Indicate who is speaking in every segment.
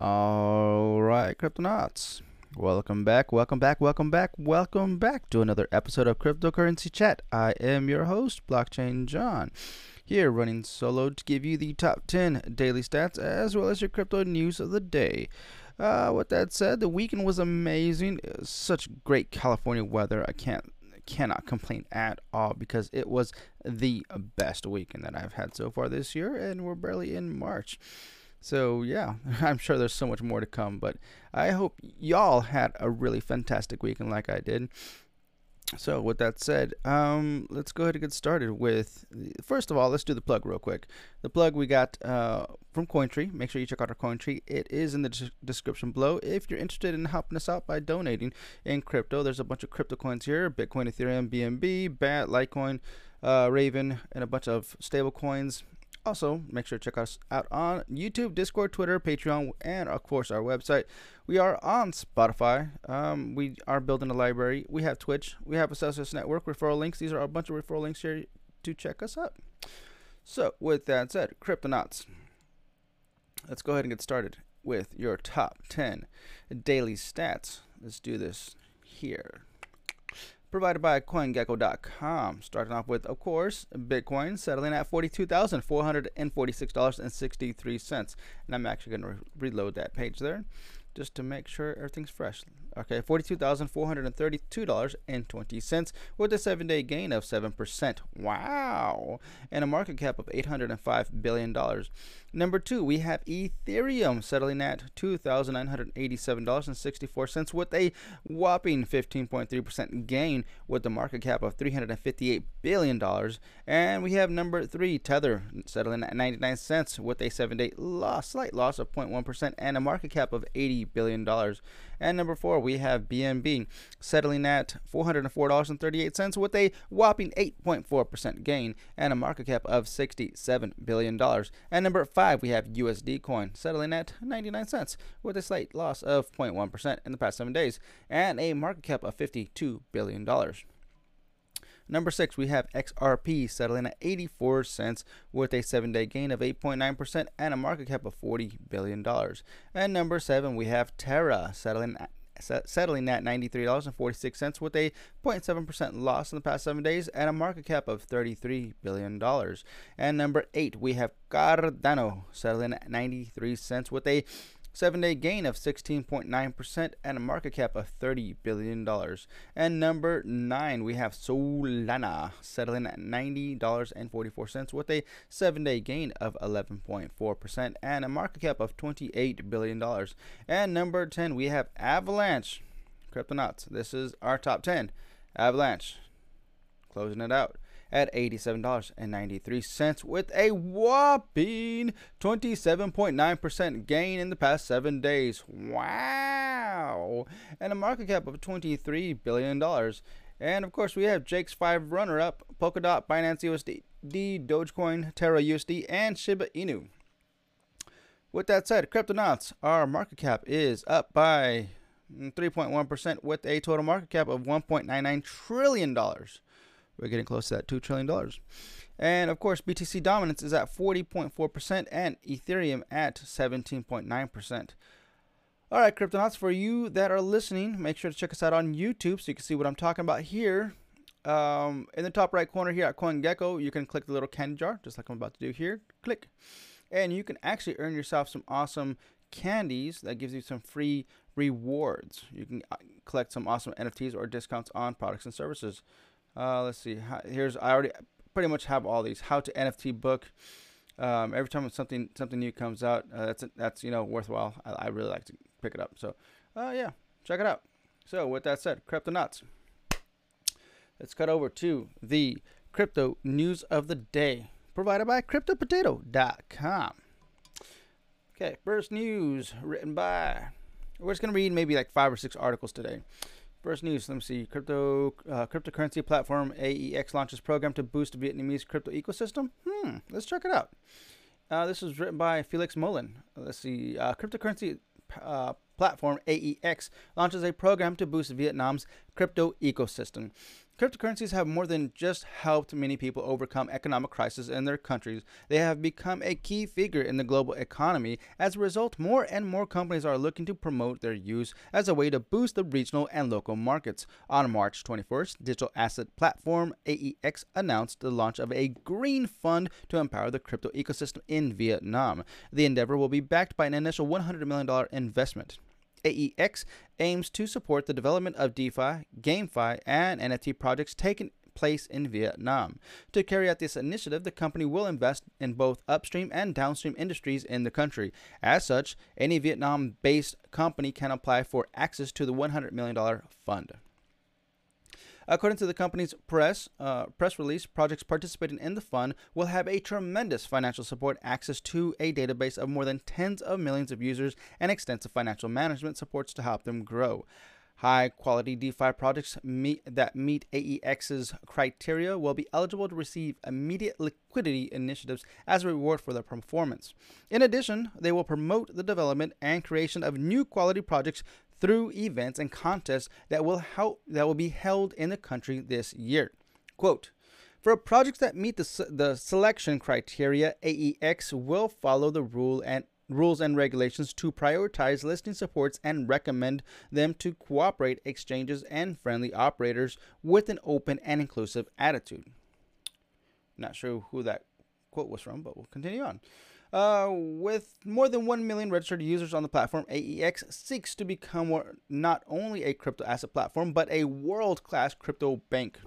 Speaker 1: All right, Cryptonauts. Welcome back, welcome back, welcome back, welcome back to another episode of Cryptocurrency Chat. I am your host, Blockchain John, here running solo to give you the top 10 daily stats as well as your crypto news of the day. Uh, with that said, the weekend was amazing. Such great California weather. I can't cannot complain at all because it was the best weekend that I've had so far this year, and we're barely in March. So yeah, I'm sure there's so much more to come, but I hope y'all had a really fantastic weekend like I did. So with that said, um, let's go ahead and get started with. First of all, let's do the plug real quick. The plug we got uh, from Cointree. Make sure you check out our Cointree. It is in the d- description below. If you're interested in helping us out by donating in crypto, there's a bunch of crypto coins here: Bitcoin, Ethereum, BNB, BAT, Litecoin, uh, Raven, and a bunch of stable coins. Also, make sure to check us out on YouTube, Discord, Twitter, Patreon, and of course our website. We are on Spotify. Um, we are building a library. We have Twitch. We have a Celsius Network referral links. These are a bunch of referral links here to check us out. So, with that said, Cryptonauts, let's go ahead and get started with your top 10 daily stats. Let's do this here provided by CoinGecko.com. Starting off with, of course, Bitcoin settling at $42,446.63. And I'm actually going to re- reload that page there just to make sure everything's fresh. Okay, $42,432.20 with a seven day gain of 7%. Wow. And a market cap of $805 billion. Number two, we have Ethereum settling at $2,987.64 with a whopping 15.3% gain with a market cap of $358 billion. And we have number three, Tether settling at 99 cents with a seven day loss, slight loss of 0.1% and a market cap of $80 billion. And number four, we have BNB settling at $404.38 with a whopping 8.4% gain and a market cap of $67 billion. And number five, we have USD coin settling at 99 cents with a slight loss of 0.1% in the past seven days and a market cap of $52 billion. Number six, we have XRP settling at 84 cents with a seven day gain of 8.9% and a market cap of $40 billion. And number seven, we have Terra settling at settling at $93.46 with a 0.7% loss in the past seven days and a market cap of $33 billion. And number eight, we have Cardano settling at 93 cents with a seven day gain of 16.9% and a market cap of $30 billion. And number nine, we have Solana settling at $90.44 with a seven day gain of 11.4% and a market cap of $28 billion. And number 10, we have Avalanche. Cryptonauts. This is our top 10. Avalanche. Closing it out at $87.93 with a whopping 27.9% gain in the past seven days. Wow! And a market cap of $23 billion. And of course, we have Jake's five runner up Polkadot, Binance USD, D, Dogecoin, Terra USD, and Shiba Inu. With that said, Cryptonauts, our market cap is up by 3.1% with a total market cap of $1.99 trillion. We're getting close to that $2 trillion. And of course, BTC dominance is at 40.4% and Ethereum at 17.9%. All right, Cryptonauts, for you that are listening, make sure to check us out on YouTube so you can see what I'm talking about here. Um, in the top right corner here at CoinGecko, you can click the little candy jar, just like I'm about to do here. Click. And you can actually earn yourself some awesome candies that gives you some free rewards. You can uh, collect some awesome NFTs or discounts on products and services. Uh, let's see. Here's I already pretty much have all these. How to NFT book. Um, every time something something new comes out, uh, that's that's you know worthwhile. I, I, really like to pick it up. So, uh, yeah, check it out. So with that said, Cryptonauts. Let's cut over to the crypto news of the day, provided by CryptoPotato.com. Okay, first news written by. We're just gonna read maybe like five or six articles today. First news, let me see. Crypto uh, cryptocurrency platform AEX launches program to boost Vietnamese crypto ecosystem. Hmm, let's check it out. Uh, this was written by Felix Mullen. Let's see. Uh, cryptocurrency uh, platform AEX launches a program to boost Vietnam's crypto ecosystem. Cryptocurrencies have more than just helped many people overcome economic crisis in their countries. They have become a key figure in the global economy. As a result, more and more companies are looking to promote their use as a way to boost the regional and local markets. On March 21st, digital asset platform AEX announced the launch of a green fund to empower the crypto ecosystem in Vietnam. The endeavor will be backed by an initial $100 million investment. AEX aims to support the development of DeFi, GameFi, and NFT projects taking place in Vietnam. To carry out this initiative, the company will invest in both upstream and downstream industries in the country. As such, any Vietnam based company can apply for access to the $100 million fund. According to the company's press uh, press release, projects participating in the fund will have a tremendous financial support, access to a database of more than tens of millions of users, and extensive financial management supports to help them grow. High quality DeFi projects meet, that meet AEX's criteria will be eligible to receive immediate liquidity initiatives as a reward for their performance. In addition, they will promote the development and creation of new quality projects through events and contests that will help that will be held in the country this year. Quote for projects that meet the, the selection criteria, AEX will follow the rule and rules and regulations to prioritize listing supports and recommend them to cooperate exchanges and friendly operators with an open and inclusive attitude. Not sure who that quote was from, but we'll continue on. Uh, with more than 1 million registered users on the platform, AEX seeks to become not only a crypto asset platform, but a world class crypto bank.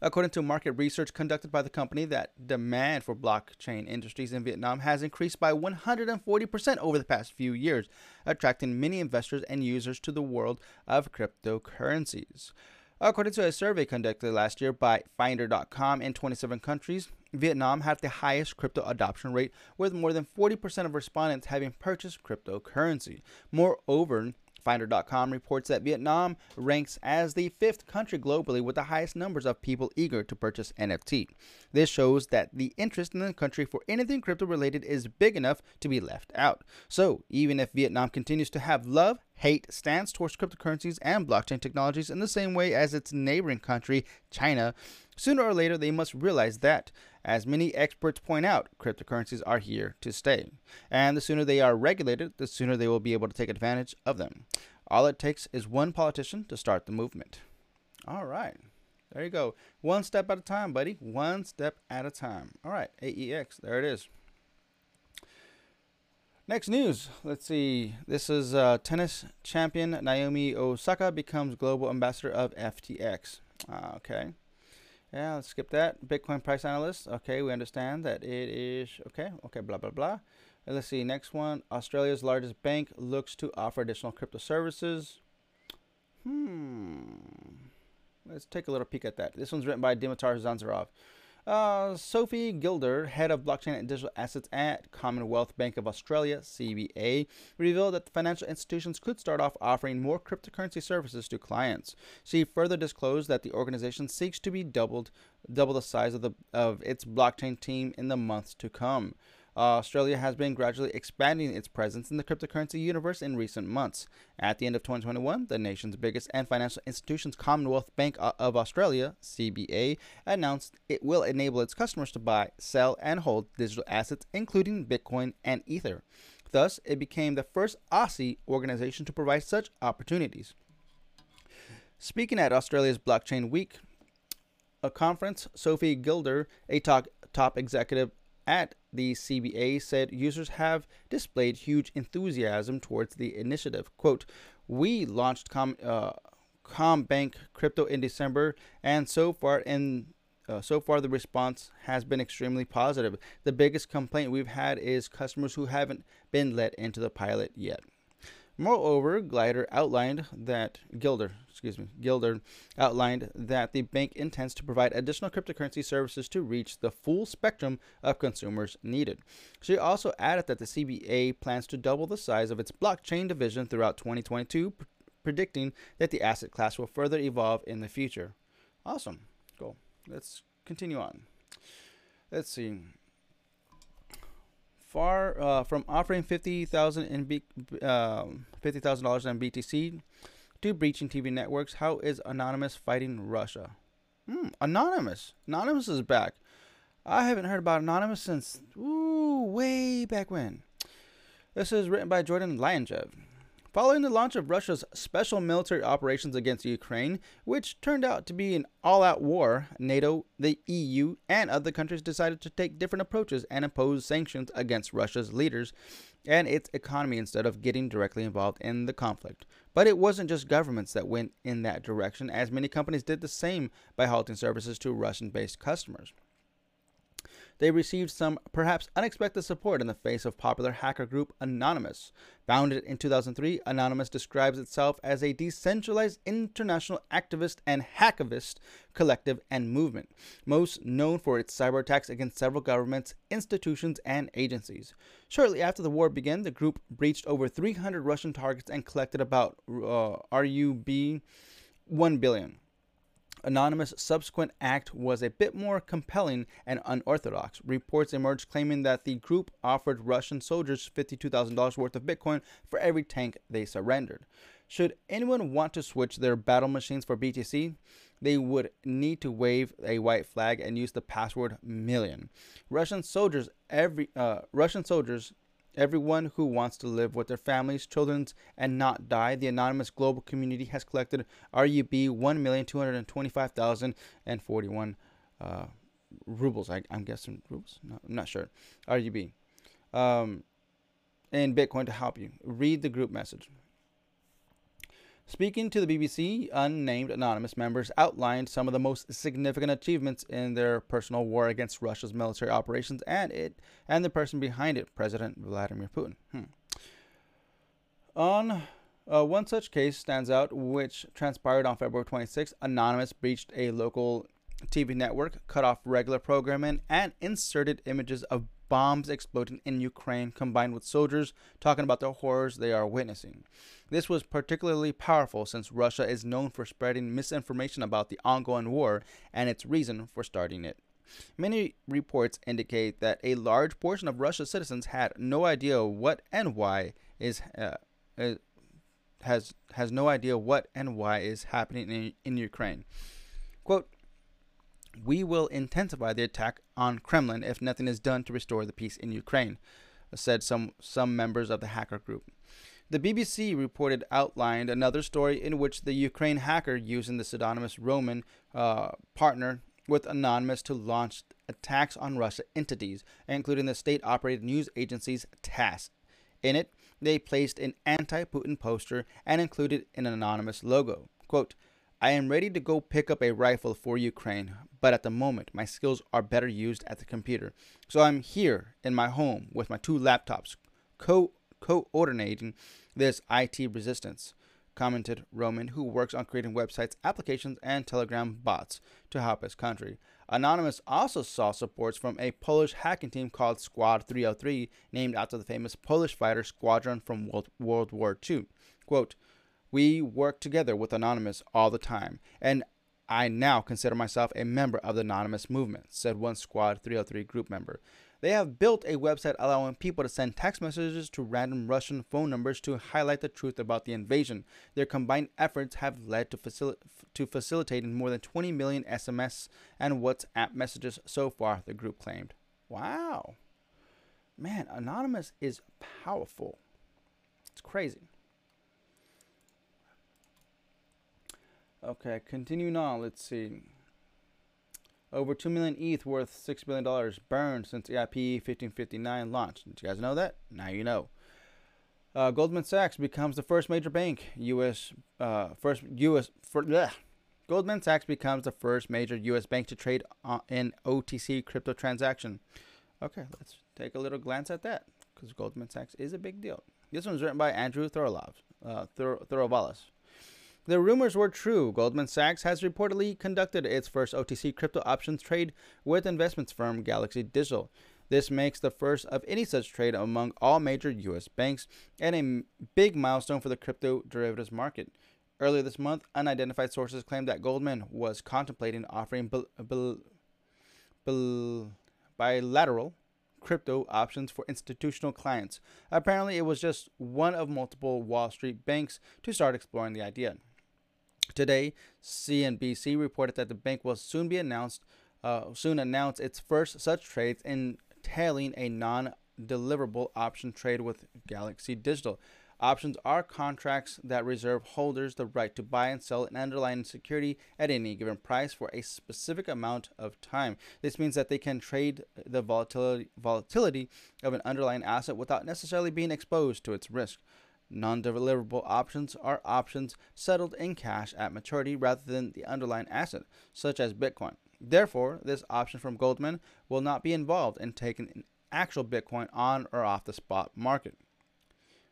Speaker 1: According to market research conducted by the company, that demand for blockchain industries in Vietnam has increased by 140% over the past few years, attracting many investors and users to the world of cryptocurrencies. According to a survey conducted last year by Finder.com in 27 countries, Vietnam had the highest crypto adoption rate, with more than 40% of respondents having purchased cryptocurrency. Moreover, Finder.com reports that Vietnam ranks as the fifth country globally with the highest numbers of people eager to purchase NFT. This shows that the interest in the country for anything crypto related is big enough to be left out. So, even if Vietnam continues to have love, hate stance towards cryptocurrencies and blockchain technologies in the same way as its neighboring country, China, sooner or later they must realize that, as many experts point out, cryptocurrencies are here to stay. And the sooner they are regulated, the sooner they will be able to take advantage of them. All it takes is one politician to start the movement. All right. There you go. One step at a time, buddy. One step at a time. All right. AEX. There it is. Next news. Let's see. This is uh, tennis champion Naomi Osaka becomes global ambassador of FTX. Uh, okay. Yeah, let's skip that. Bitcoin price analyst. Okay, we understand that it is. Okay, okay, blah, blah, blah. And let's see. Next one. Australia's largest bank looks to offer additional crypto services. Hmm. Let's take a little peek at that. This one's written by Dimitar Zanzarov. Uh, Sophie Gilder, head of blockchain and digital assets at Commonwealth Bank of Australia, CBA, revealed that financial institutions could start off offering more cryptocurrency services to clients. She further disclosed that the organization seeks to be doubled, double the size of the of its blockchain team in the months to come. Uh, Australia has been gradually expanding its presence in the cryptocurrency universe in recent months. At the end of 2021, the nation's biggest and financial institutions, Commonwealth Bank uh, of Australia, CBA, announced it will enable its customers to buy, sell, and hold digital assets, including Bitcoin and Ether. Thus, it became the first Aussie organization to provide such opportunities. Speaking at Australia's Blockchain Week, a conference, Sophie Gilder, a top, top executive at the CBA said users have displayed huge enthusiasm towards the initiative. Quote, we launched Com, uh, CommBank Crypto in December, and so far in uh, so far the response has been extremely positive. The biggest complaint we've had is customers who haven't been let into the pilot yet. Moreover, Glider outlined that Gilder, excuse me, Gilder outlined that the bank intends to provide additional cryptocurrency services to reach the full spectrum of consumers needed. She also added that the CBA plans to double the size of its blockchain division throughout 2022, pr- predicting that the asset class will further evolve in the future. Awesome. Cool. Let's continue on. Let's see far uh, from offering fifty thousand in B, um, fifty thousand dollars in BTC to breaching TV networks. How is Anonymous fighting Russia? Hmm, Anonymous. Anonymous is back. I haven't heard about Anonymous since ooh, way back when. This is written by Jordan Lyanchev. Following the launch of Russia's special military operations against Ukraine, which turned out to be an all out war, NATO, the EU, and other countries decided to take different approaches and impose sanctions against Russia's leaders and its economy instead of getting directly involved in the conflict. But it wasn't just governments that went in that direction, as many companies did the same by halting services to Russian based customers they received some perhaps unexpected support in the face of popular hacker group Anonymous. Founded in 2003, Anonymous describes itself as a decentralized international activist and hacktivist collective and movement, most known for its cyber attacks against several governments, institutions, and agencies. Shortly after the war began, the group breached over 300 Russian targets and collected about uh, RUB 1 billion. Anonymous' subsequent act was a bit more compelling and unorthodox. Reports emerged claiming that the group offered Russian soldiers $52,000 worth of Bitcoin for every tank they surrendered. Should anyone want to switch their battle machines for BTC, they would need to wave a white flag and use the password million. Russian soldiers every uh, Russian soldiers Everyone who wants to live with their families, children, and not die, the anonymous global community has collected RUB 1,225,041 uh, rubles. I, am guessing rubles? No, I'm not sure. RUB. Um, in Bitcoin to help you. Read the group message. Speaking to the BBC, unnamed anonymous members outlined some of the most significant achievements in their personal war against Russia's military operations and it and the person behind it, President Vladimir Putin. Hmm. On uh, one such case stands out, which transpired on February 26. Anonymous breached a local TV network, cut off regular programming, and inserted images of bombs exploding in Ukraine combined with soldiers talking about the horrors they are witnessing. This was particularly powerful since Russia is known for spreading misinformation about the ongoing war and its reason for starting it. Many reports indicate that a large portion of Russia's citizens had no idea what and why is uh, has has no idea what and why is happening in, in Ukraine. Quote, we will intensify the attack on Kremlin if nothing is done to restore the peace in Ukraine, said some, some members of the hacker group. The BBC reported outlined another story in which the Ukraine hacker using the pseudonymous Roman uh, partner with Anonymous to launch attacks on Russia entities, including the state operated news agency's TASS. In it, they placed an anti Putin poster and included an anonymous logo. Quote, I am ready to go pick up a rifle for Ukraine, but at the moment my skills are better used at the computer. So I'm here in my home with my two laptops, co coordinating this IT resistance, commented Roman, who works on creating websites, applications, and Telegram bots to help his country. Anonymous also saw supports from a Polish hacking team called Squad 303, named after the famous Polish fighter squadron from World, World War II. Quote, we work together with Anonymous all the time, and I now consider myself a member of the Anonymous movement, said one Squad 303 group member. They have built a website allowing people to send text messages to random Russian phone numbers to highlight the truth about the invasion. Their combined efforts have led to, facil- to facilitating more than 20 million SMS and WhatsApp messages so far, the group claimed. Wow. Man, Anonymous is powerful. It's crazy. Okay, continuing on, let's see. Over 2 million ETH worth $6 billion burned since EIP 1559 launched. Did you guys know that? Now you know. Uh, Goldman Sachs becomes the first major bank, U.S. Uh, first U.S. For. Goldman Sachs becomes the first major U.S. bank to trade in OTC crypto transaction. Okay, let's take a little glance at that because Goldman Sachs is a big deal. This one's written by Andrew Thorolov, uh, Thor- Thorovalis. The rumors were true. Goldman Sachs has reportedly conducted its first OTC crypto options trade with investments firm Galaxy Digital. This makes the first of any such trade among all major U.S. banks and a big milestone for the crypto derivatives market. Earlier this month, unidentified sources claimed that Goldman was contemplating offering bilateral crypto options for institutional clients. Apparently, it was just one of multiple Wall Street banks to start exploring the idea. Today, CNBC reported that the bank will soon be announced, uh, soon announce its first such trades entailing a non-deliverable option trade with Galaxy Digital. Options are contracts that reserve holders the right to buy and sell an underlying security at any given price for a specific amount of time. This means that they can trade the volatility, volatility of an underlying asset without necessarily being exposed to its risk. Non deliverable options are options settled in cash at maturity rather than the underlying asset, such as Bitcoin. Therefore, this option from Goldman will not be involved in taking an actual Bitcoin on or off the spot market.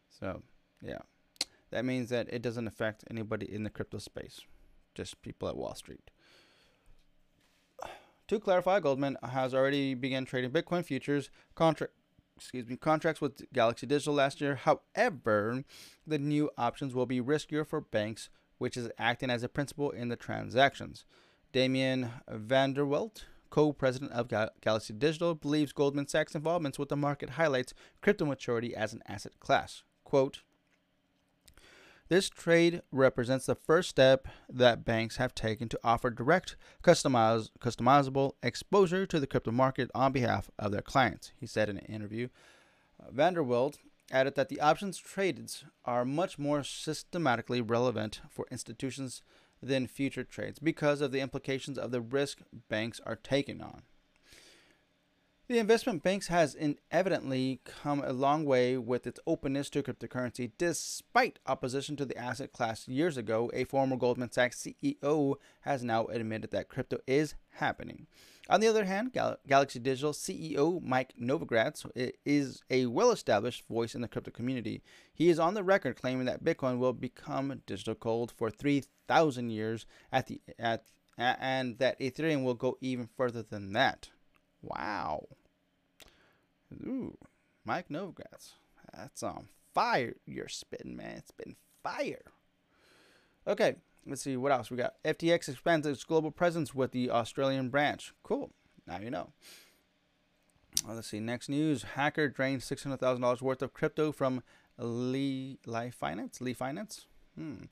Speaker 1: So, yeah. That means that it doesn't affect anybody in the crypto space, just people at Wall Street. To clarify, Goldman has already begun trading Bitcoin futures contract excuse me, contracts with Galaxy Digital last year. However, the new options will be riskier for banks, which is acting as a principal in the transactions. Damien Vanderwilt, co-president of Gal- Galaxy Digital, believes Goldman Sachs' involvements with the market highlights crypto maturity as an asset class. Quote, this trade represents the first step that banks have taken to offer direct, customize, customizable exposure to the crypto market on behalf of their clients, he said in an interview. Uh, Vanderwilt added that the options trades are much more systematically relevant for institutions than future trades because of the implications of the risk banks are taking on. The investment banks has evidently come a long way with its openness to cryptocurrency despite opposition to the asset class years ago. A former Goldman Sachs CEO has now admitted that crypto is happening. On the other hand, Gal- Galaxy Digital CEO Mike Novogratz is a well-established voice in the crypto community. He is on the record claiming that Bitcoin will become digital gold for 3,000 years at the at and that Ethereum will go even further than that. Wow. Ooh, Mike Novogratz. That's on fire. You're spitting, man. It's been fire. Okay, let's see what else we got. FTX expands its global presence with the Australian branch. Cool. Now you know. Well, let's see. Next news: Hacker drained six hundred thousand dollars worth of crypto from Lee Life Finance. Lee Finance. Hmm.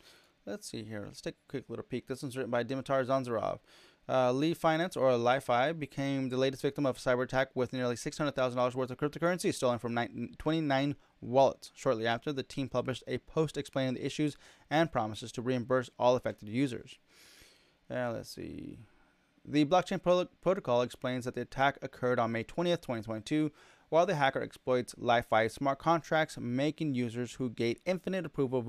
Speaker 1: Let's see here. Let's take a quick little peek. This one's written by Dimitar Zanzarov. Uh, Lee Finance, or LiFi, became the latest victim of a cyber attack with nearly $600,000 worth of cryptocurrency stolen from 29 wallets. Shortly after, the team published a post explaining the issues and promises to reimburse all affected users. Uh, let's see. The blockchain pro- protocol explains that the attack occurred on May 20th, 2022, while the hacker exploits LiFi smart contracts, making users who gate infinite approval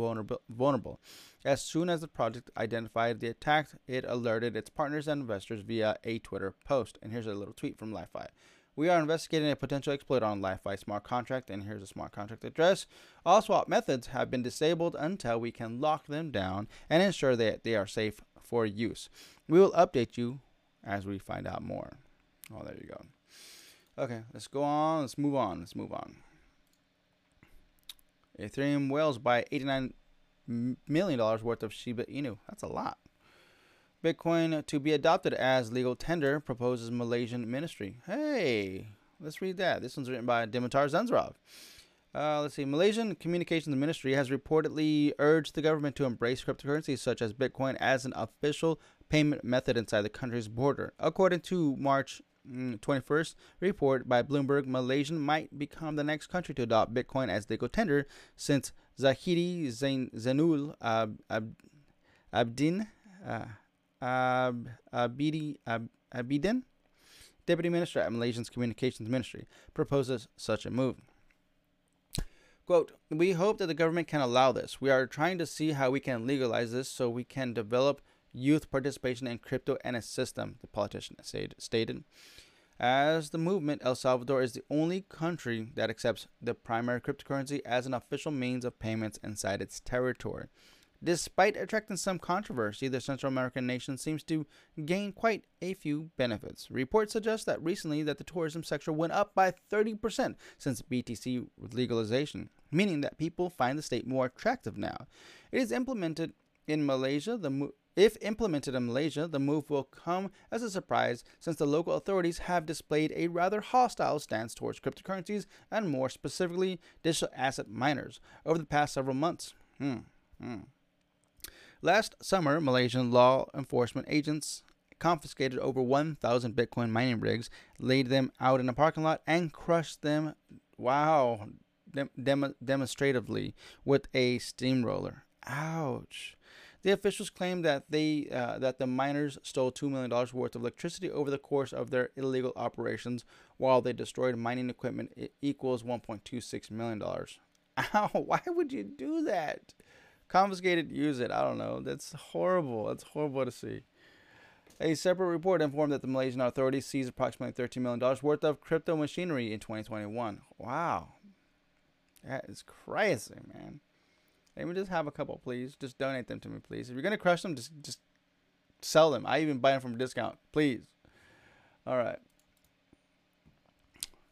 Speaker 1: vulnerable. As soon as the project identified the attack, it alerted its partners and investors via a Twitter post. And here's a little tweet from LiFi. We are investigating a potential exploit on LiFi smart contract, and here's a smart contract address. All swap methods have been disabled until we can lock them down and ensure that they are safe for use. We will update you as we find out more. Oh, there you go. Okay, let's go on. Let's move on. Let's move on. Ethereum whales buy 89 million dollars worth of Shiba Inu. That's a lot. Bitcoin to be adopted as legal tender proposes Malaysian ministry. Hey, let's read that. This one's written by Dimitar Zanzarov. Uh, let's see. Malaysian Communications Ministry has reportedly urged the government to embrace cryptocurrencies such as Bitcoin as an official payment method inside the country's border. According to March 21st mm, report by Bloomberg, Malaysia might become the next country to adopt Bitcoin as legal tender since Zahidi Zain, Zainul Ab, Ab, Abdin uh, Ab, Abidi, Ab, Abidin, Deputy Minister at Malaysia's Communications Ministry, proposes such a move. Quote, we hope that the government can allow this. We are trying to see how we can legalize this so we can develop youth participation in crypto and its system, the politician stated. As the movement, El Salvador is the only country that accepts the primary cryptocurrency as an official means of payments inside its territory. Despite attracting some controversy, the Central American nation seems to gain quite a few benefits. Reports suggest that recently that the tourism sector went up by 30% since BTC legalization, meaning that people find the state more attractive now. It is implemented in Malaysia. The if implemented in Malaysia, the move will come as a surprise since the local authorities have displayed a rather hostile stance towards cryptocurrencies and more specifically digital asset miners over the past several months. Hmm. Hmm. Last summer, Malaysian law enforcement agents confiscated over 1,000 Bitcoin mining rigs, laid them out in a parking lot, and crushed them. Wow, dem- dem- demonstratively with a steamroller. Ouch. The officials claim that they uh, that the miners stole two million dollars worth of electricity over the course of their illegal operations, while they destroyed mining equipment it equals 1.26 million dollars. Ow! Why would you do that? Confiscated, use it. I don't know. That's horrible. That's horrible to see. A separate report informed that the Malaysian authorities seized approximately $13 million worth of crypto machinery in 2021. Wow. That is crazy, man. Let me just have a couple, please. Just donate them to me, please. If you're gonna crush them, just just sell them. I even buy them from a discount, please. All right.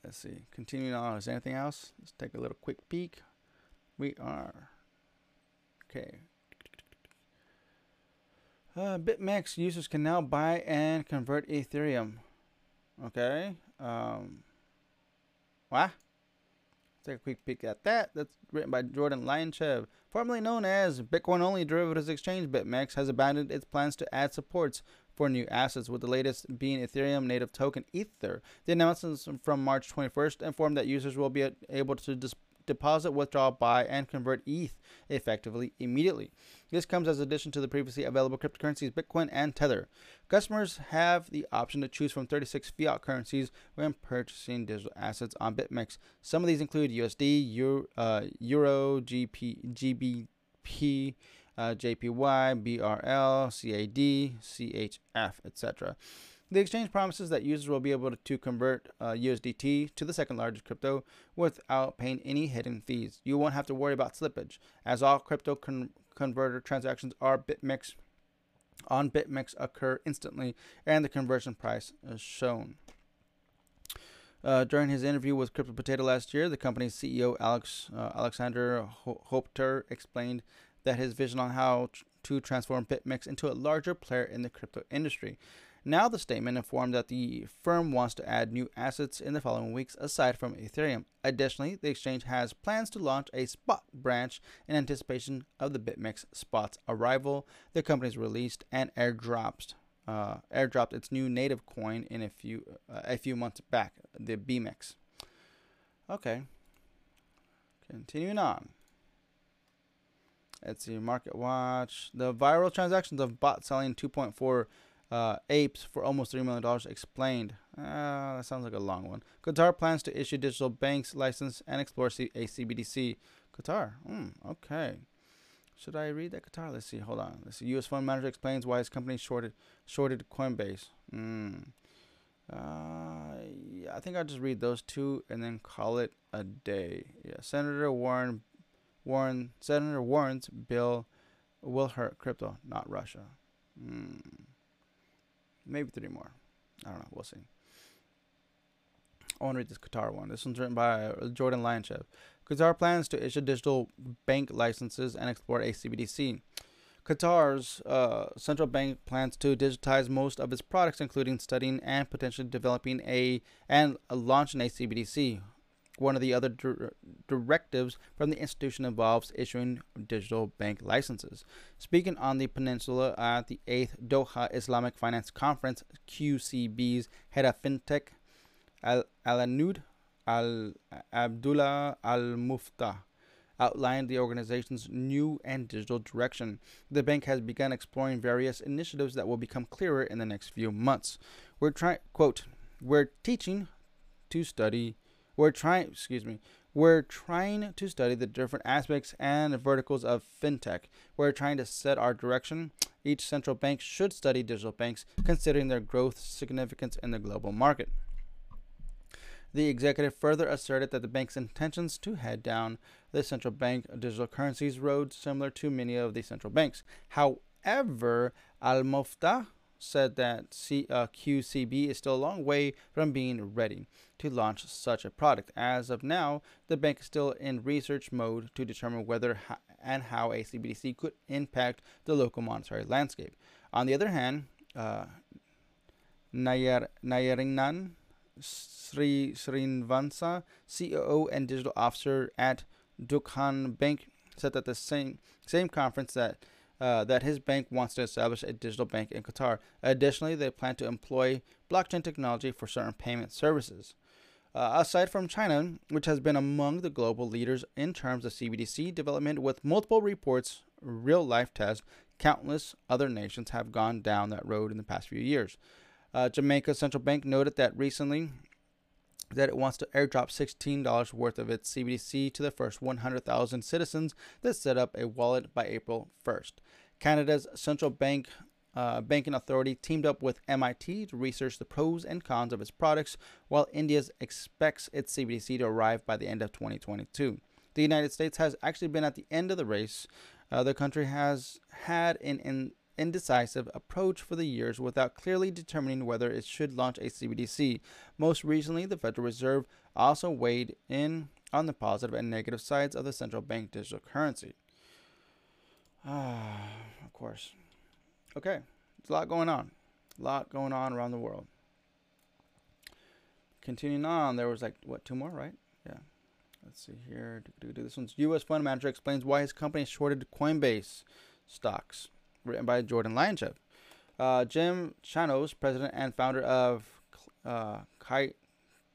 Speaker 1: Let's see. Continuing on. Is anything else? Let's take a little quick peek. We are okay. Uh, BitMEX users can now buy and convert Ethereum. Okay. Um. What? Take a quick peek at that. That's written by Jordan Lyanchev. Formerly known as Bitcoin only derivatives exchange, BitMEX has abandoned its plans to add supports for new assets, with the latest being Ethereum native token Ether. The announcements from March 21st informed that users will be able to dis- deposit, withdraw, buy, and convert ETH effectively immediately. This comes as addition to the previously available cryptocurrencies Bitcoin and Tether. Customers have the option to choose from 36 fiat currencies when purchasing digital assets on BitMEX. Some of these include USD, Euro, uh, Euro GP, GBP, uh, JPY, BRL, CAD, CHF, etc. The exchange promises that users will be able to convert uh, USDT to the second largest crypto without paying any hidden fees. You won't have to worry about slippage, as all crypto con- converter transactions are BitMEX on BitMEX occur instantly, and the conversion price is shown. Uh, during his interview with Crypto Potato last year, the company's CEO Alex uh, Alexander Hopter explained that his vision on how tr- to transform BitMEX into a larger player in the crypto industry. Now, the statement informed that the firm wants to add new assets in the following weeks aside from Ethereum. Additionally, the exchange has plans to launch a spot branch in anticipation of the BitMEX spot's arrival. The company's released and airdropped uh, airdropped its new native coin in a few uh, a few months back, the BMEX. Okay. Continuing on. Let's see, Market Watch. The viral transactions of bot selling 2.4 uh, apes for almost $3 million explained. Uh, that sounds like a long one. Qatar plans to issue digital banks license and explore C- a CBDC. Qatar. Mm, okay. Should I read that Qatar? Let's see. Hold on. Let's see. U.S. fund manager explains why his company shorted shorted Coinbase. Mm. Uh, yeah, I think I'll just read those two and then call it a day. Yeah, Senator Warren Warren Senator Warren's bill will hurt crypto, not Russia. Mm maybe three more. I don't know. We'll see. I want to read this Qatar one. This one's written by uh, Jordan Lyanchev. Qatar plans to issue digital bank licenses and explore a CBDC. Qatar's uh, central bank plans to digitize most of its products, including studying and potentially developing a and launching a CBDC, one of the other dir- directives from the institution involves issuing digital bank licenses. Speaking on the peninsula at the 8th Doha Islamic Finance Conference, QCB's head of fintech, Al Alanud Al Abdullah Al Mufta, outlined the organization's new and digital direction. The bank has begun exploring various initiatives that will become clearer in the next few months. We're trying, quote, we're teaching to study we're trying, excuse me, we're trying to study the different aspects and verticals of fintech. We're trying to set our direction. Each central bank should study digital banks, considering their growth significance in the global market. The executive further asserted that the bank's intentions to head down the central bank digital currencies road similar to many of the central banks. However, Al Mufta said that C, uh, QCB is still a long way from being ready to launch such a product. As of now, the bank is still in research mode to determine whether and how a CBDC could impact the local monetary landscape. On the other hand, uh, Nayar, Nayaringnan Sri Srinvansa, CEO and digital officer at Dukhan Bank, said that the same same conference that uh, that his bank wants to establish a digital bank in Qatar. Additionally, they plan to employ blockchain technology for certain payment services. Uh, aside from China, which has been among the global leaders in terms of CBDC development with multiple reports, real life tests, countless other nations have gone down that road in the past few years. Uh, Jamaica's central bank noted that recently that it wants to airdrop $16 worth of its CBDC to the first 100,000 citizens that set up a wallet by April 1st. Canada's central bank uh, banking authority teamed up with MIT to research the pros and cons of its products, while India expects its CBDC to arrive by the end of 2022. The United States has actually been at the end of the race. Uh, the country has had an, an indecisive approach for the years without clearly determining whether it should launch a CBDC. Most recently, the Federal Reserve also weighed in on the positive and negative sides of the central bank digital currency. Ah, of course. Okay, there's a lot going on. A lot going on around the world. Continuing on, there was like, what, two more, right? Yeah. Let's see here. This one's U.S. fund manager explains why his company shorted Coinbase stocks written by Jordan Lyanchev. Uh, Jim Chanos, president and founder of uh, Kai,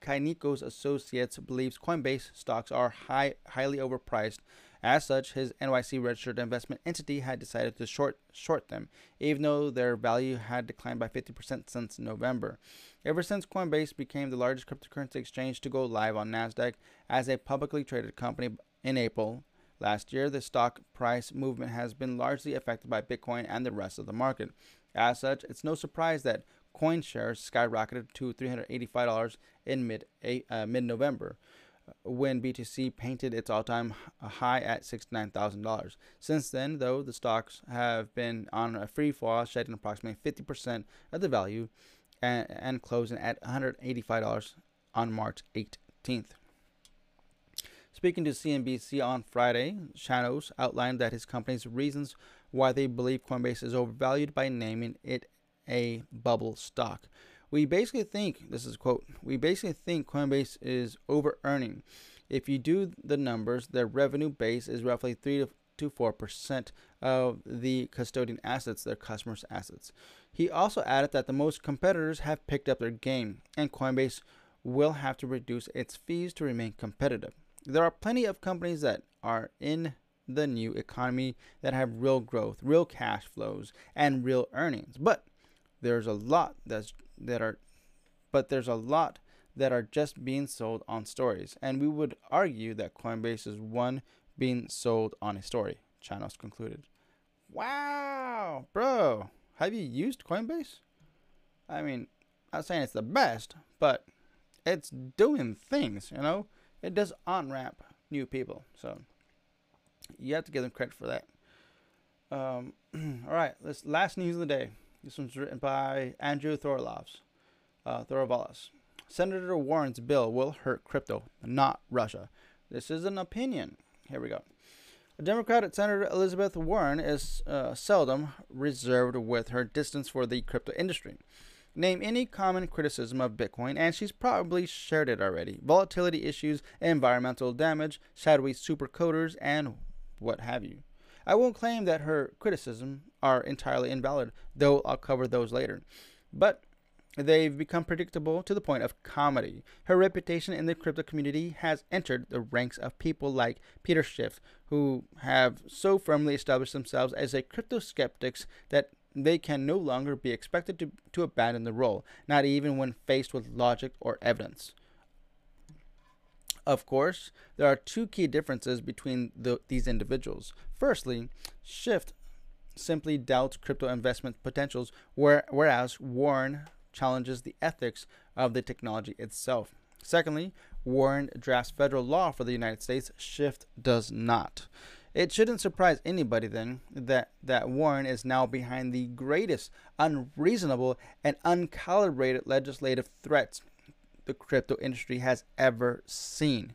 Speaker 1: Kynikos Associates, believes Coinbase stocks are high, highly overpriced. As such, his NYC registered investment entity had decided to short short them, even though their value had declined by 50% since November. Ever since Coinbase became the largest cryptocurrency exchange to go live on Nasdaq as a publicly traded company in April, Last year, the stock price movement has been largely affected by Bitcoin and the rest of the market. As such, it's no surprise that coin shares skyrocketed to $385 in mid uh, mid November when BTC painted its all-time high at $69,000. Since then, though, the stocks have been on a free fall, shedding approximately 50% of the value and, and closing at $185 on March 18th. Speaking to CNBC on Friday, Chanos outlined that his company's reasons why they believe Coinbase is overvalued by naming it a bubble stock. We basically think, this is a quote, we basically think Coinbase is over earning. If you do the numbers, their revenue base is roughly 3 to 4% of the custodian assets, their customers' assets. He also added that the most competitors have picked up their game, and Coinbase will have to reduce its fees to remain competitive there are plenty of companies that are in the new economy that have real growth, real cash flows, and real earnings. But there's a lot that's that are but there's a lot that are just being sold on stories. And we would argue that Coinbase is one being sold on a story, Chanos concluded. Wow, bro. Have you used Coinbase? I mean, I'm not saying it's the best, but it's doing things, you know? It does on ramp new people. So you have to give them credit for that. Um, all right, this last news of the day. This one's written by Andrew Thorlovs, uh, Thorovalas. Senator Warren's bill will hurt crypto, not Russia. This is an opinion. Here we go. A Democratic Senator Elizabeth Warren is uh, seldom reserved with her distance for the crypto industry. Name any common criticism of Bitcoin, and she's probably shared it already. Volatility issues, environmental damage, shadowy supercoders, and what have you. I won't claim that her criticisms are entirely invalid, though I'll cover those later. But they've become predictable to the point of comedy. Her reputation in the crypto community has entered the ranks of people like Peter Schiff, who have so firmly established themselves as a crypto skeptics that they can no longer be expected to, to abandon the role, not even when faced with logic or evidence. Of course, there are two key differences between the, these individuals. Firstly, Schiff simply doubts crypto investment potentials, where, whereas Warren challenges the ethics of the technology itself. Secondly, Warren drafts federal law for the United States, Schiff does not. It shouldn't surprise anybody then that, that Warren is now behind the greatest unreasonable and uncalibrated legislative threats the crypto industry has ever seen.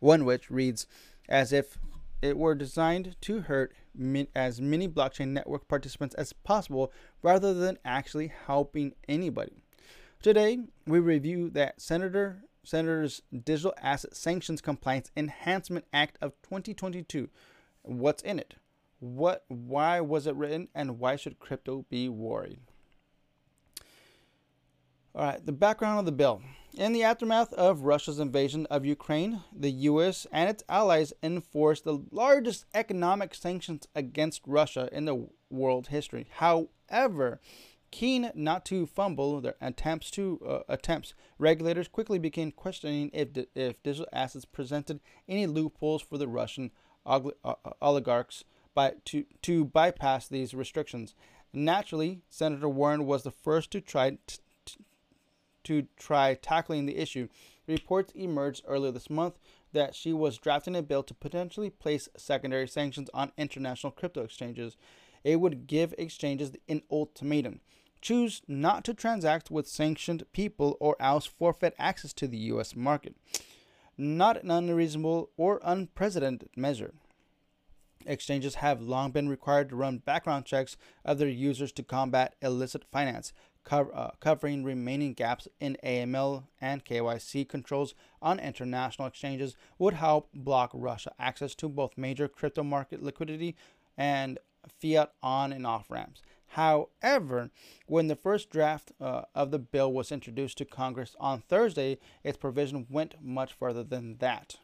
Speaker 1: One which reads as if it were designed to hurt as many blockchain network participants as possible rather than actually helping anybody. Today, we review that Senator Senator's Digital Asset Sanctions Compliance Enhancement Act of 2022 What's in it? What why was it written and why should crypto be worried? All right, the background of the bill. In the aftermath of Russia's invasion of Ukraine, the US and its allies enforced the largest economic sanctions against Russia in the world history. However, keen not to fumble their attempts to uh, attempts, regulators quickly began questioning if if digital assets presented any loopholes for the Russian oligarchs by to to bypass these restrictions. Naturally, Senator Warren was the first to try t- to try tackling the issue. Reports emerged earlier this month that she was drafting a bill to potentially place secondary sanctions on international crypto exchanges. It would give exchanges an ultimatum choose not to transact with sanctioned people or else forfeit access to the U.S. market. Not an unreasonable or unprecedented measure. Exchanges have long been required to run background checks of their users to combat illicit finance, uh, covering remaining gaps in AML and KYC controls on international exchanges would help block Russia access to both major crypto market liquidity and fiat on and off ramps. However, when the first draft uh, of the bill was introduced to Congress on Thursday, its provision went much further than that.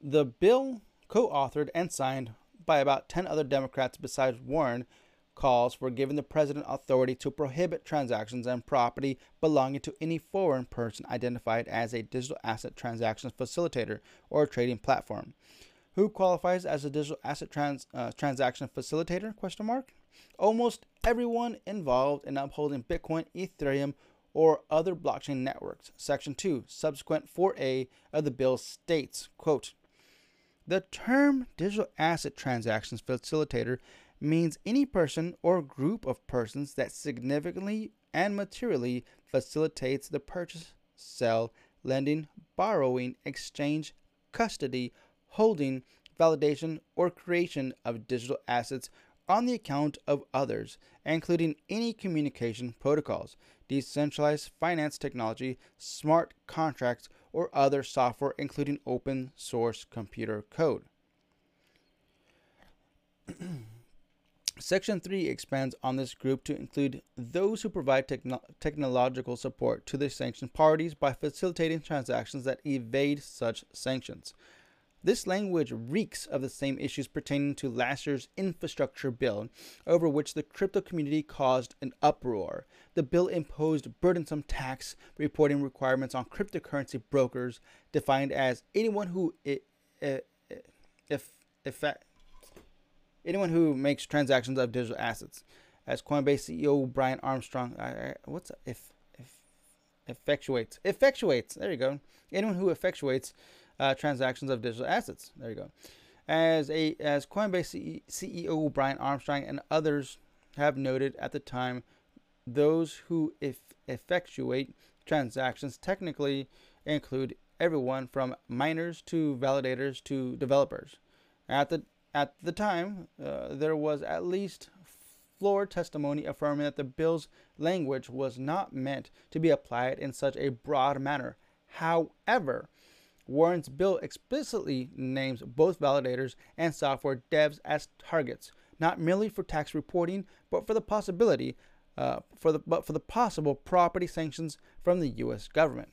Speaker 1: The bill, co authored and signed by about 10 other Democrats besides Warren, calls for giving the president authority to prohibit transactions and property belonging to any foreign person identified as a digital asset transactions facilitator or trading platform. Who qualifies as a digital asset trans, uh, transaction facilitator? Question mark. Almost everyone involved in upholding Bitcoin, Ethereum, or other blockchain networks. Section 2, subsequent 4A of the bill states, quote, the term digital asset transactions facilitator means any person or group of persons that significantly and materially facilitates the purchase, sell lending, borrowing, exchange, custody, holding, validation, or creation of digital assets on the account of others, including any communication protocols, decentralized finance technology, smart contracts, or other software, including open source computer code. Section 3 expands on this group to include those who provide techno- technological support to the sanctioned parties by facilitating transactions that evade such sanctions. This language reeks of the same issues pertaining to last year's infrastructure bill, over which the crypto community caused an uproar. The bill imposed burdensome tax reporting requirements on cryptocurrency brokers, defined as anyone who if if anyone who makes transactions of digital assets. As Coinbase CEO Brian Armstrong, what's if if effectuates effectuates there you go. Anyone who effectuates uh, transactions of digital assets. There you go. As a as Coinbase CEO Brian Armstrong and others have noted at the time, those who effectuate transactions technically include everyone from miners to validators to developers. At the at the time, uh, there was at least floor testimony affirming that the bill's language was not meant to be applied in such a broad manner. However, Warren's bill explicitly names both validators and software devs as targets, not merely for tax reporting, but for the possibility, uh, for the but for the possible property sanctions from the U.S. government.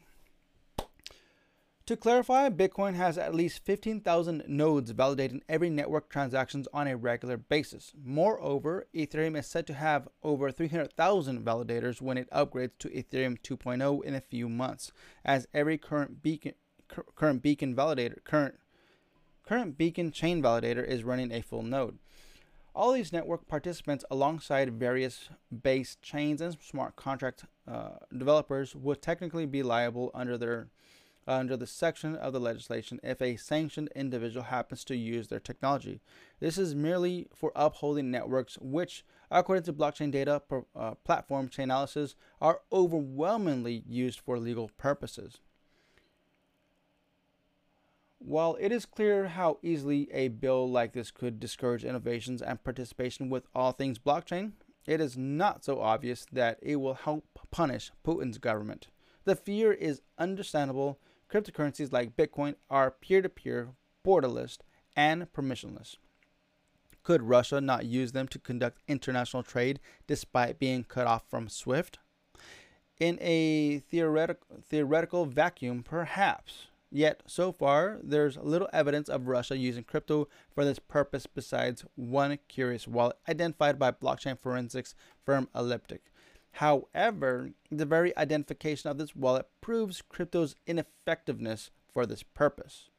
Speaker 1: To clarify, Bitcoin has at least 15,000 nodes validating every network transactions on a regular basis. Moreover, Ethereum is said to have over 300,000 validators when it upgrades to Ethereum 2.0 in a few months, as every current beacon current beacon validator current current beacon chain validator is running a full node. All these network participants, alongside various base chains and smart contract uh, developers, would technically be liable under their uh, under the section of the legislation if a sanctioned individual happens to use their technology. This is merely for upholding networks which, according to blockchain data uh, platform Chainalysis, are overwhelmingly used for legal purposes. While it is clear how easily a bill like this could discourage innovations and participation with all things blockchain, it is not so obvious that it will help punish Putin's government. The fear is understandable. Cryptocurrencies like Bitcoin are peer to peer, borderless, and permissionless. Could Russia not use them to conduct international trade despite being cut off from SWIFT? In a theoretic, theoretical vacuum, perhaps. Yet, so far, there's little evidence of Russia using crypto for this purpose besides one curious wallet identified by blockchain forensics firm Elliptic. However, the very identification of this wallet proves crypto's ineffectiveness for this purpose.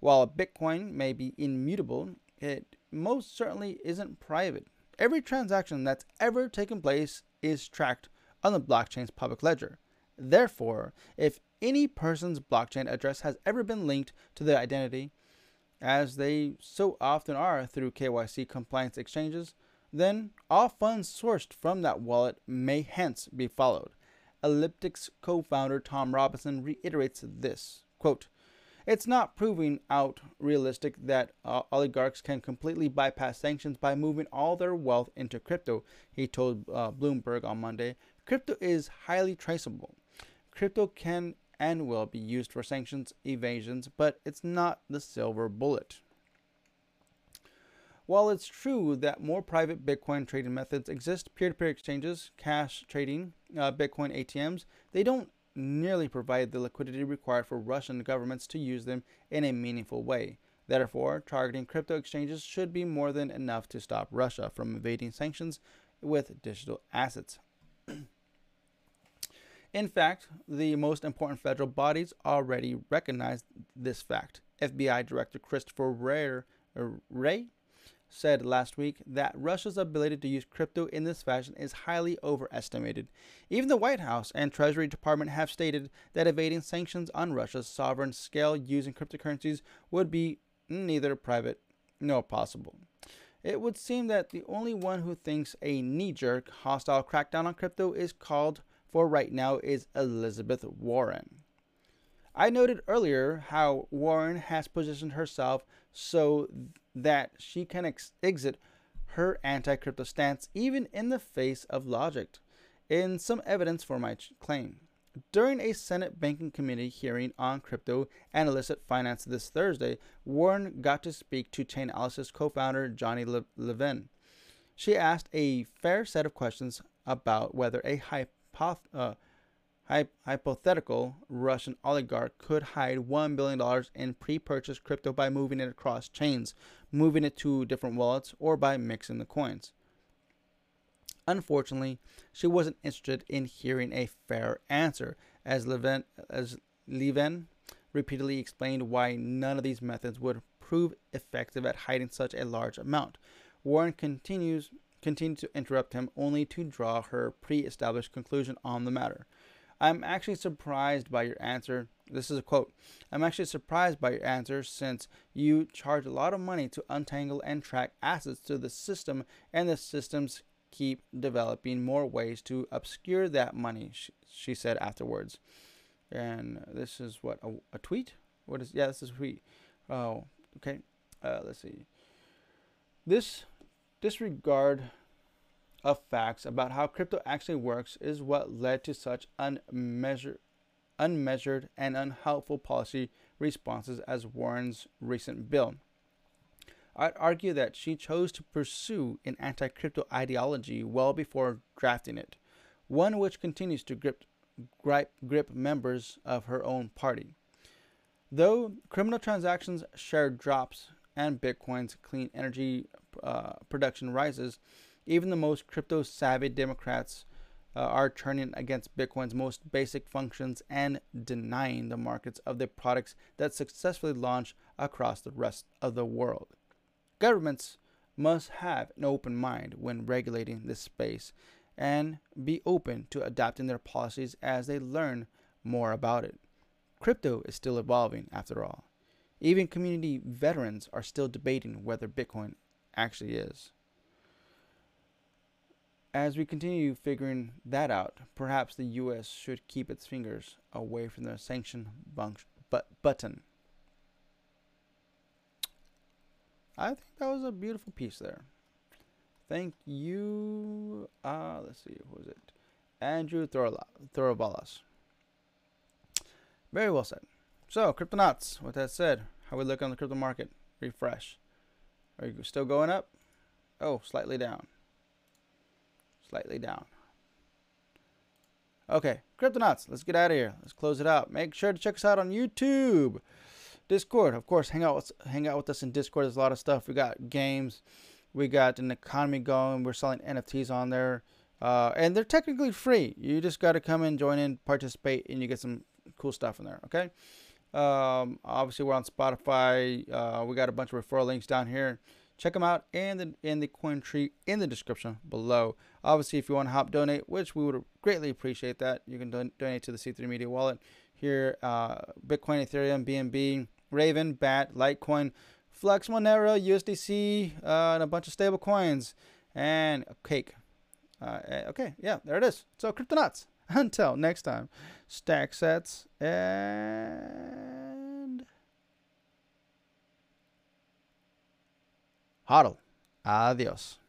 Speaker 1: While Bitcoin may be immutable, it most certainly isn't private. Every transaction that's ever taken place is tracked on the blockchain's public ledger. Therefore, if any person's blockchain address has ever been linked to their identity, as they so often are through KYC compliance exchanges, then all funds sourced from that wallet may hence be followed. Elliptic's co founder Tom Robinson reiterates this quote, It's not proving out realistic that uh, oligarchs can completely bypass sanctions by moving all their wealth into crypto, he told uh, Bloomberg on Monday. Crypto is highly traceable. Crypto can and will be used for sanctions evasions, but it's not the silver bullet. While it's true that more private Bitcoin trading methods exist, peer to peer exchanges, cash trading, uh, Bitcoin ATMs, they don't nearly provide the liquidity required for Russian governments to use them in a meaningful way. Therefore, targeting crypto exchanges should be more than enough to stop Russia from evading sanctions with digital assets. in fact, the most important federal bodies already recognize this fact. FBI Director Christopher Wray, uh, Wray said last week that Russia's ability to use crypto in this fashion is highly overestimated. Even the White House and Treasury Department have stated that evading sanctions on Russia's sovereign scale using cryptocurrencies would be neither private nor possible. It would seem that the only one who thinks a knee jerk, hostile crackdown on crypto is called for right now is Elizabeth Warren. I noted earlier how Warren has positioned herself so that she can ex- exit her anti crypto stance even in the face of logic, in some evidence for my ch- claim. During a Senate Banking Committee hearing on crypto and illicit finance this Thursday, Warren got to speak to Chainalysis co founder Johnny Le- Levin. She asked a fair set of questions about whether a hypoth- uh, hypothetical Russian oligarch could hide $1 billion in pre purchased crypto by moving it across chains, moving it to different wallets, or by mixing the coins. Unfortunately, she wasn't interested in hearing a fair answer, as as Levin repeatedly explained why none of these methods would prove effective at hiding such a large amount. Warren continues continued to interrupt him only to draw her pre-established conclusion on the matter. I'm actually surprised by your answer. This is a quote. I'm actually surprised by your answer since you charge a lot of money to untangle and track assets to the system, and the systems keep developing more ways to obscure that money, she, she said afterwards. And this is what, a, a, tweet? What is, yeah, this is a tweet. Oh, okay. Uh, let's see. This disregard of facts about how crypto actually works is what led to such unmeasured, unmeasured and unhelpful policy responses as Warren's recent bill. I'd argue that she chose to pursue an anti crypto ideology well before drafting it, one which continues to grip, grip, grip members of her own party. Though criminal transactions share drops and Bitcoin's clean energy uh, production rises, even the most crypto savvy Democrats uh, are turning against Bitcoin's most basic functions and denying the markets of the products that successfully launch across the rest of the world. Governments must have an open mind when regulating this space and be open to adapting their policies as they learn more about it. Crypto is still evolving after all. Even community veterans are still debating whether Bitcoin actually is. As we continue figuring that out, perhaps the U.S. should keep its fingers away from the sanction button. I think that was a beautiful piece there. Thank you. Uh, let's see, who was it? Andrew Throuvalas. Very well said. So, Cryptonauts, with that said, how we look on the crypto market? Refresh. Are you still going up? Oh, slightly down. Slightly down. Okay, Cryptonauts, let's get out of here. Let's close it out. Make sure to check us out on YouTube. Discord, of course, hang out with, hang out with us in Discord. There's a lot of stuff. We got games. We got an economy going. We're selling NFTs on there. Uh, and they're technically free. You just got to come in, join in, participate, and you get some cool stuff in there. Okay. Um, obviously, we're on Spotify. Uh, we got a bunch of referral links down here. Check them out in the in the coin tree in the description below. Obviously, if you want to hop donate, which we would greatly appreciate that, you can don- donate to the C3 Media wallet. Here, uh, Bitcoin, Ethereum, BNB, Raven, BAT, Litecoin, Flux, Monero, USDC, uh, and a bunch of stable coins, and cake. Uh, eh, okay, yeah, there it is. So, Cryptonauts. Until next time, stack sats and hodl. Adios.